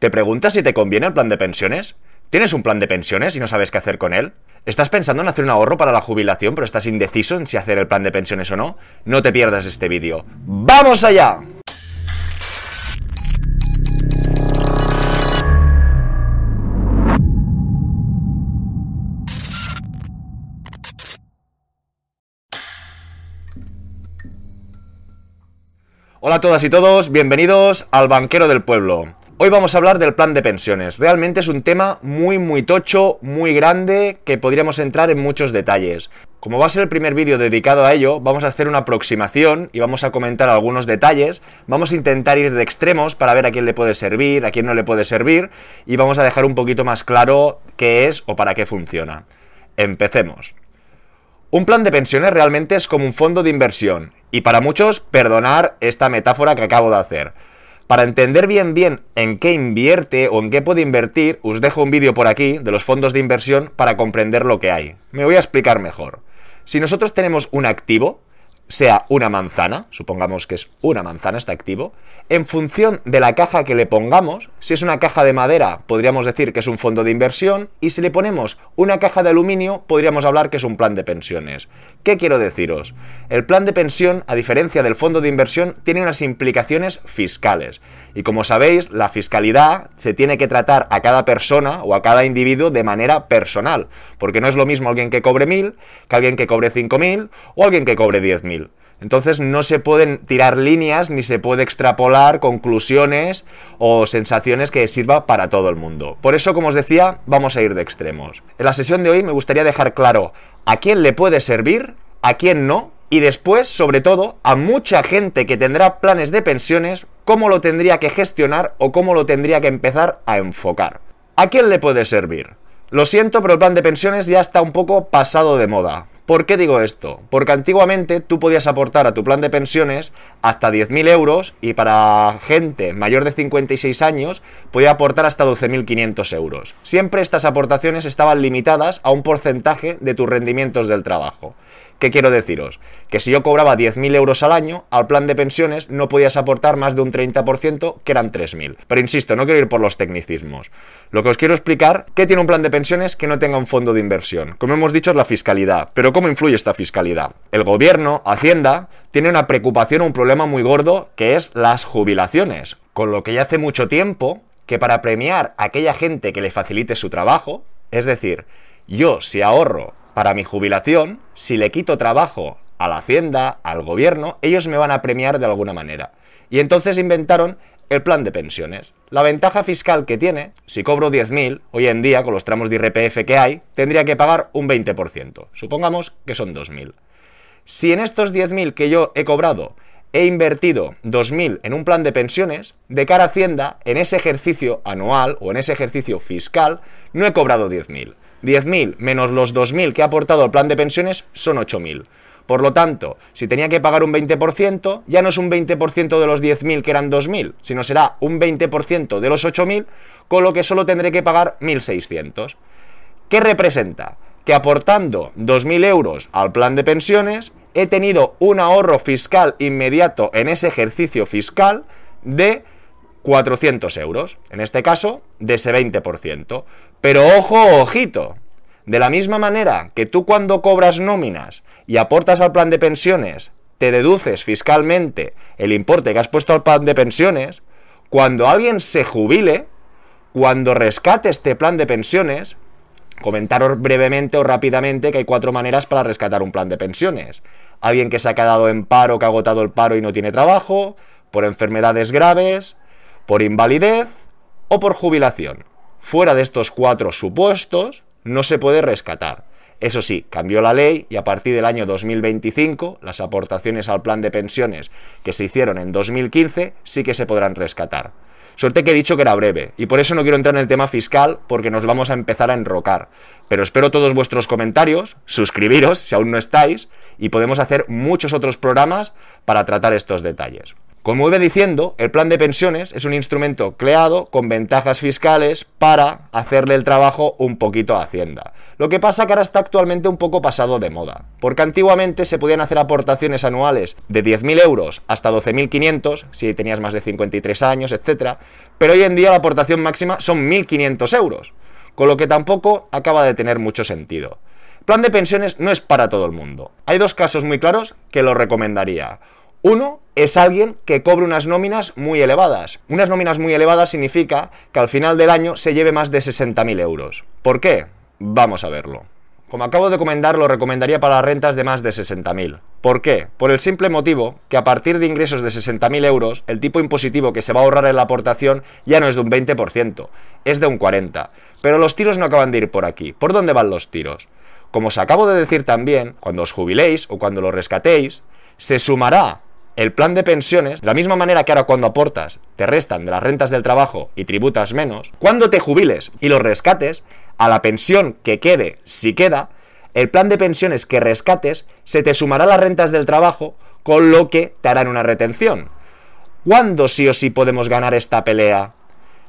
¿Te preguntas si te conviene el plan de pensiones? ¿Tienes un plan de pensiones y no sabes qué hacer con él? ¿Estás pensando en hacer un ahorro para la jubilación pero estás indeciso en si hacer el plan de pensiones o no? No te pierdas este vídeo. ¡Vamos allá! Hola a todas y todos, bienvenidos al Banquero del Pueblo. Hoy vamos a hablar del plan de pensiones. Realmente es un tema muy muy tocho, muy grande, que podríamos entrar en muchos detalles. Como va a ser el primer vídeo dedicado a ello, vamos a hacer una aproximación y vamos a comentar algunos detalles. Vamos a intentar ir de extremos para ver a quién le puede servir, a quién no le puede servir y vamos a dejar un poquito más claro qué es o para qué funciona. Empecemos. Un plan de pensiones realmente es como un fondo de inversión, y para muchos, perdonar esta metáfora que acabo de hacer. Para entender bien bien en qué invierte o en qué puede invertir, os dejo un vídeo por aquí de los fondos de inversión para comprender lo que hay. Me voy a explicar mejor. Si nosotros tenemos un activo, sea una manzana, supongamos que es una manzana este activo, en función de la caja que le pongamos, si es una caja de madera, podríamos decir que es un fondo de inversión, y si le ponemos una caja de aluminio, podríamos hablar que es un plan de pensiones. ¿Qué quiero deciros? El plan de pensión, a diferencia del fondo de inversión, tiene unas implicaciones fiscales. Y como sabéis, la fiscalidad se tiene que tratar a cada persona o a cada individuo de manera personal, porque no es lo mismo alguien que cobre mil que alguien que cobre cinco mil o alguien que cobre diez mil. Entonces no se pueden tirar líneas ni se puede extrapolar conclusiones o sensaciones que sirva para todo el mundo. Por eso, como os decía, vamos a ir de extremos. En la sesión de hoy me gustaría dejar claro a quién le puede servir, a quién no, y después, sobre todo, a mucha gente que tendrá planes de pensiones, cómo lo tendría que gestionar o cómo lo tendría que empezar a enfocar. ¿A quién le puede servir? Lo siento, pero el plan de pensiones ya está un poco pasado de moda. ¿Por qué digo esto? Porque antiguamente tú podías aportar a tu plan de pensiones hasta 10.000 euros y para gente mayor de 56 años podía aportar hasta 12.500 euros. Siempre estas aportaciones estaban limitadas a un porcentaje de tus rendimientos del trabajo. ¿Qué quiero deciros? Que si yo cobraba 10.000 euros al año, al plan de pensiones no podías aportar más de un 30%, que eran 3.000. Pero insisto, no quiero ir por los tecnicismos. Lo que os quiero explicar, ¿qué tiene un plan de pensiones que no tenga un fondo de inversión? Como hemos dicho, es la fiscalidad. Pero ¿cómo influye esta fiscalidad? El gobierno, Hacienda, tiene una preocupación, un problema muy gordo, que es las jubilaciones. Con lo que ya hace mucho tiempo que para premiar a aquella gente que le facilite su trabajo, es decir, yo si ahorro para mi jubilación, si le quito trabajo a la hacienda, al gobierno, ellos me van a premiar de alguna manera. Y entonces inventaron el plan de pensiones. La ventaja fiscal que tiene, si cobro 10.000, hoy en día con los tramos de IRPF que hay, tendría que pagar un 20%. Supongamos que son 2.000. Si en estos 10.000 que yo he cobrado he invertido 2.000 en un plan de pensiones, de cara a Hacienda, en ese ejercicio anual o en ese ejercicio fiscal, no he cobrado 10.000. 10.000 menos los 2.000 que ha aportado el plan de pensiones son 8.000. Por lo tanto, si tenía que pagar un 20%, ya no es un 20% de los 10.000 que eran 2.000, sino será un 20% de los 8.000, con lo que solo tendré que pagar 1.600. ¿Qué representa? Que aportando 2.000 euros al plan de pensiones, he tenido un ahorro fiscal inmediato en ese ejercicio fiscal de 400 euros, en este caso de ese 20%. Pero ojo, ojito, de la misma manera que tú cuando cobras nóminas y aportas al plan de pensiones, te deduces fiscalmente el importe que has puesto al plan de pensiones, cuando alguien se jubile, cuando rescate este plan de pensiones, comentaros brevemente o rápidamente que hay cuatro maneras para rescatar un plan de pensiones. Alguien que se ha quedado en paro, que ha agotado el paro y no tiene trabajo, por enfermedades graves, por invalidez o por jubilación. Fuera de estos cuatro supuestos, no se puede rescatar. Eso sí, cambió la ley y a partir del año 2025 las aportaciones al plan de pensiones que se hicieron en 2015 sí que se podrán rescatar. Suerte que he dicho que era breve y por eso no quiero entrar en el tema fiscal porque nos vamos a empezar a enrocar. Pero espero todos vuestros comentarios, suscribiros si aún no estáis y podemos hacer muchos otros programas para tratar estos detalles. Como iba diciendo, el plan de pensiones es un instrumento creado con ventajas fiscales para hacerle el trabajo un poquito a Hacienda. Lo que pasa que ahora está actualmente un poco pasado de moda, porque antiguamente se podían hacer aportaciones anuales de 10.000 euros hasta 12.500, si tenías más de 53 años, etc. Pero hoy en día la aportación máxima son 1.500 euros, con lo que tampoco acaba de tener mucho sentido. Plan de pensiones no es para todo el mundo. Hay dos casos muy claros que lo recomendaría. Uno es alguien que cobre unas nóminas muy elevadas. Unas nóminas muy elevadas significa que al final del año se lleve más de 60.000 euros. ¿Por qué? Vamos a verlo. Como acabo de comentar, lo recomendaría para rentas de más de 60.000. ¿Por qué? Por el simple motivo que a partir de ingresos de 60.000 euros, el tipo impositivo que se va a ahorrar en la aportación ya no es de un 20%, es de un 40%. Pero los tiros no acaban de ir por aquí. ¿Por dónde van los tiros? Como os acabo de decir también, cuando os jubiléis o cuando lo rescatéis, se sumará el plan de pensiones, de la misma manera que ahora cuando aportas te restan de las rentas del trabajo y tributas menos, cuando te jubiles y los rescates, a la pensión que quede, si queda, el plan de pensiones que rescates se te sumará las rentas del trabajo, con lo que te harán una retención. ¿Cuándo sí o sí podemos ganar esta pelea?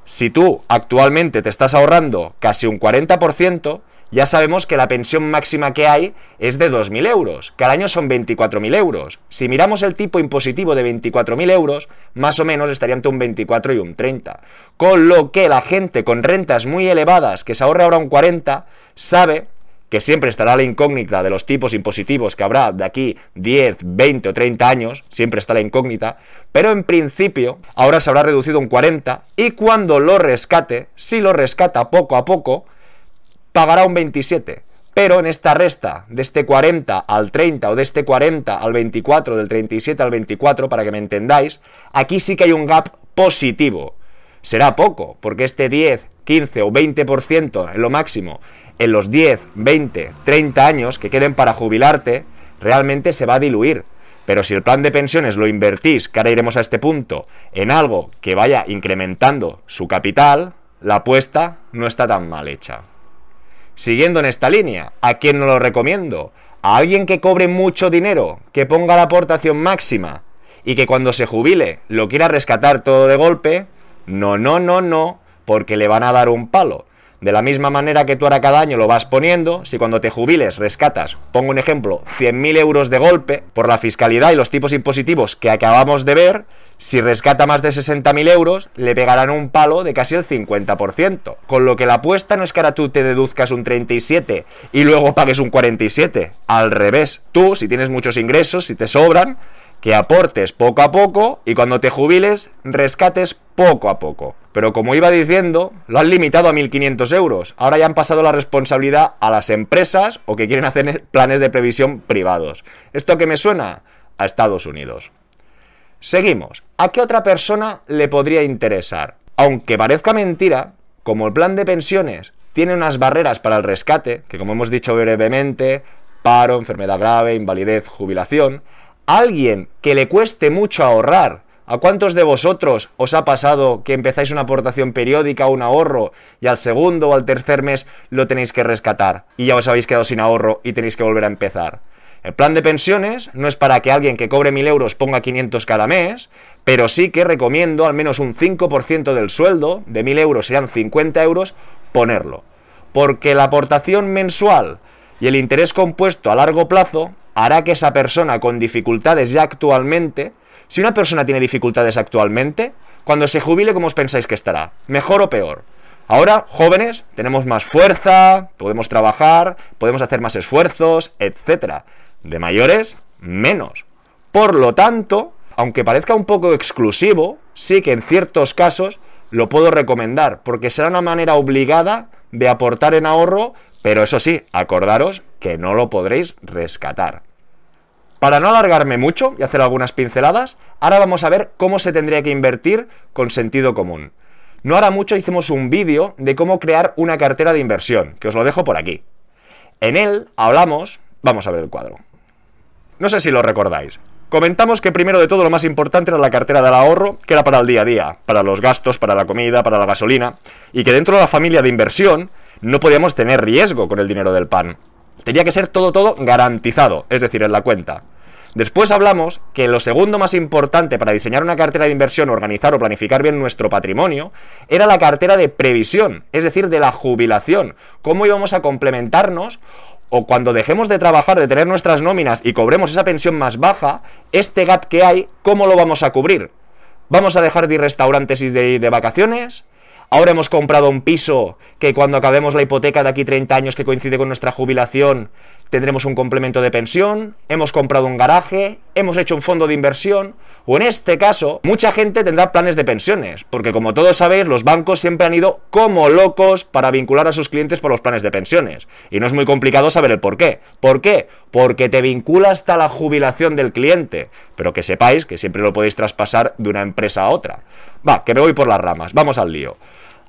Si tú actualmente te estás ahorrando casi un 40%, ya sabemos que la pensión máxima que hay es de 2.000 euros, que al año son 24.000 euros. Si miramos el tipo impositivo de 24.000 euros, más o menos estaría entre un 24 y un 30. Con lo que la gente con rentas muy elevadas, que se ahorra ahora un 40, sabe que siempre estará la incógnita de los tipos impositivos que habrá de aquí 10, 20 o 30 años, siempre está la incógnita, pero en principio ahora se habrá reducido un 40 y cuando lo rescate, si lo rescata poco a poco, pagará un 27. Pero en esta resta, de este 40 al 30 o de este 40 al 24, del 37 al 24, para que me entendáis, aquí sí que hay un gap positivo. Será poco, porque este 10, 15 o 20% en lo máximo, en los 10, 20, 30 años que queden para jubilarte, realmente se va a diluir. Pero si el plan de pensiones lo invertís, que ahora iremos a este punto, en algo que vaya incrementando su capital, la apuesta no está tan mal hecha. Siguiendo en esta línea, ¿a quién no lo recomiendo? A alguien que cobre mucho dinero, que ponga la aportación máxima y que cuando se jubile lo quiera rescatar todo de golpe. No, no, no, no, porque le van a dar un palo. De la misma manera que tú ahora cada año lo vas poniendo, si cuando te jubiles rescatas, pongo un ejemplo, 100.000 euros de golpe, por la fiscalidad y los tipos impositivos que acabamos de ver, si rescata más de 60.000 euros, le pegarán un palo de casi el 50%. Con lo que la apuesta no es que ahora tú te deduzcas un 37 y luego pagues un 47. Al revés, tú, si tienes muchos ingresos, si te sobran, que aportes poco a poco y cuando te jubiles rescates poco a poco. Pero como iba diciendo, lo han limitado a 1.500 euros. Ahora ya han pasado la responsabilidad a las empresas o que quieren hacer planes de previsión privados. ¿Esto que me suena? A Estados Unidos. Seguimos. ¿A qué otra persona le podría interesar? Aunque parezca mentira, como el plan de pensiones tiene unas barreras para el rescate, que como hemos dicho brevemente, paro, enfermedad grave, invalidez, jubilación, alguien que le cueste mucho ahorrar. ¿A cuántos de vosotros os ha pasado que empezáis una aportación periódica o un ahorro y al segundo o al tercer mes lo tenéis que rescatar y ya os habéis quedado sin ahorro y tenéis que volver a empezar? El plan de pensiones no es para que alguien que cobre 1.000 euros ponga 500 cada mes, pero sí que recomiendo al menos un 5% del sueldo, de 1.000 euros serían 50 euros, ponerlo. Porque la aportación mensual y el interés compuesto a largo plazo hará que esa persona con dificultades ya actualmente, si una persona tiene dificultades actualmente, cuando se jubile, ¿cómo os pensáis que estará? ¿Mejor o peor? Ahora, jóvenes, tenemos más fuerza, podemos trabajar, podemos hacer más esfuerzos, etc. De mayores, menos. Por lo tanto, aunque parezca un poco exclusivo, sí que en ciertos casos lo puedo recomendar, porque será una manera obligada de aportar en ahorro, pero eso sí, acordaros que no lo podréis rescatar. Para no alargarme mucho y hacer algunas pinceladas, ahora vamos a ver cómo se tendría que invertir con sentido común. No hará mucho hicimos un vídeo de cómo crear una cartera de inversión, que os lo dejo por aquí. En él hablamos, vamos a ver el cuadro. No sé si lo recordáis. Comentamos que primero de todo lo más importante era la cartera del ahorro, que era para el día a día, para los gastos, para la comida, para la gasolina, y que dentro de la familia de inversión no podíamos tener riesgo con el dinero del pan. Tenía que ser todo todo garantizado, es decir, en la cuenta. Después hablamos que lo segundo más importante para diseñar una cartera de inversión, organizar o planificar bien nuestro patrimonio, era la cartera de previsión, es decir, de la jubilación. Cómo íbamos a complementarnos o cuando dejemos de trabajar, de tener nuestras nóminas y cobremos esa pensión más baja, este gap que hay, ¿cómo lo vamos a cubrir? ¿Vamos a dejar de ir restaurantes y de ir de vacaciones? Ahora hemos comprado un piso que cuando acabemos la hipoteca de aquí 30 años que coincide con nuestra jubilación, tendremos un complemento de pensión, hemos comprado un garaje, hemos hecho un fondo de inversión, o en este caso, mucha gente tendrá planes de pensiones, porque como todos sabéis, los bancos siempre han ido como locos para vincular a sus clientes por los planes de pensiones. Y no es muy complicado saber el por qué. ¿Por qué? Porque te vincula hasta la jubilación del cliente, pero que sepáis que siempre lo podéis traspasar de una empresa a otra. Va, que me voy por las ramas, vamos al lío.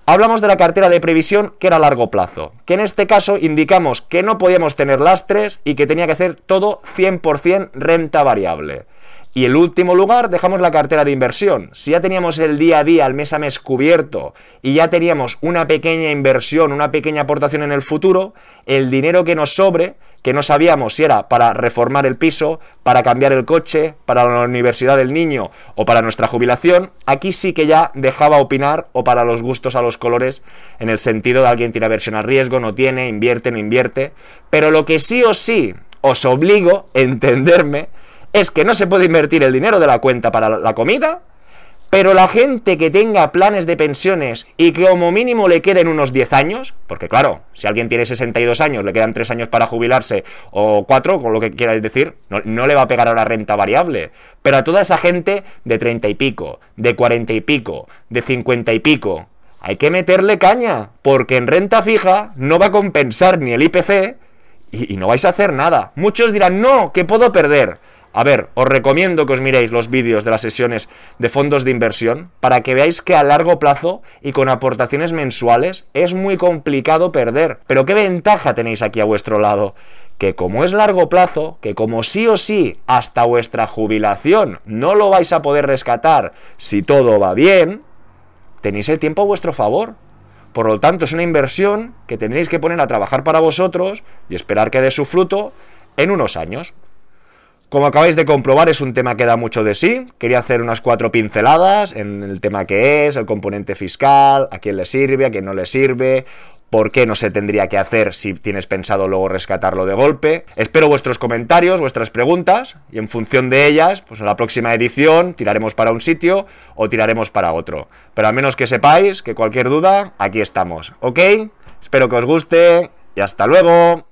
Hablamos de la cartera de previsión que era a largo plazo, que en este caso indicamos que no podíamos tener lastres y que tenía que hacer todo 100% renta variable. Y en último lugar dejamos la cartera de inversión. Si ya teníamos el día a día, el mes a mes cubierto y ya teníamos una pequeña inversión, una pequeña aportación en el futuro, el dinero que nos sobre que no sabíamos si era para reformar el piso, para cambiar el coche, para la universidad del niño o para nuestra jubilación, aquí sí que ya dejaba opinar o para los gustos a los colores en el sentido de alguien tiene aversión a riesgo, no tiene, invierte, no invierte, pero lo que sí o sí os obligo a entenderme es que no se puede invertir el dinero de la cuenta para la comida pero la gente que tenga planes de pensiones y que como mínimo le queden unos 10 años, porque claro, si alguien tiene 62 años, le quedan 3 años para jubilarse o 4, con lo que quieras decir, no, le va a pegar a la renta variable. Pero a toda esa gente de 30 y pico, de 40 y pico, de 50 y pico, hay que meterle caña, porque en renta fija no va a compensar ni el IPC y, y no vais a hacer nada. Muchos dirán, no, que puedo perder. A ver, os recomiendo que os miréis los vídeos de las sesiones de fondos de inversión para que veáis que a largo plazo y con aportaciones mensuales es muy complicado perder. Pero ¿qué ventaja tenéis aquí a vuestro lado? Que como es largo plazo, que como sí o sí hasta vuestra jubilación no lo vais a poder rescatar si todo va bien, tenéis el tiempo a vuestro favor. Por lo tanto, es una inversión que tendréis que poner a trabajar para vosotros y esperar que dé su fruto en unos años. Como acabáis de comprobar, es un tema que da mucho de sí. Quería hacer unas cuatro pinceladas en el tema que es, el componente fiscal, a quién le sirve, a quién no le sirve, por qué no se tendría que hacer si tienes pensado luego rescatarlo de golpe. Espero vuestros comentarios, vuestras preguntas, y en función de ellas, pues en la próxima edición tiraremos para un sitio o tiraremos para otro. Pero al menos que sepáis que cualquier duda, aquí estamos, ¿ok? Espero que os guste y hasta luego.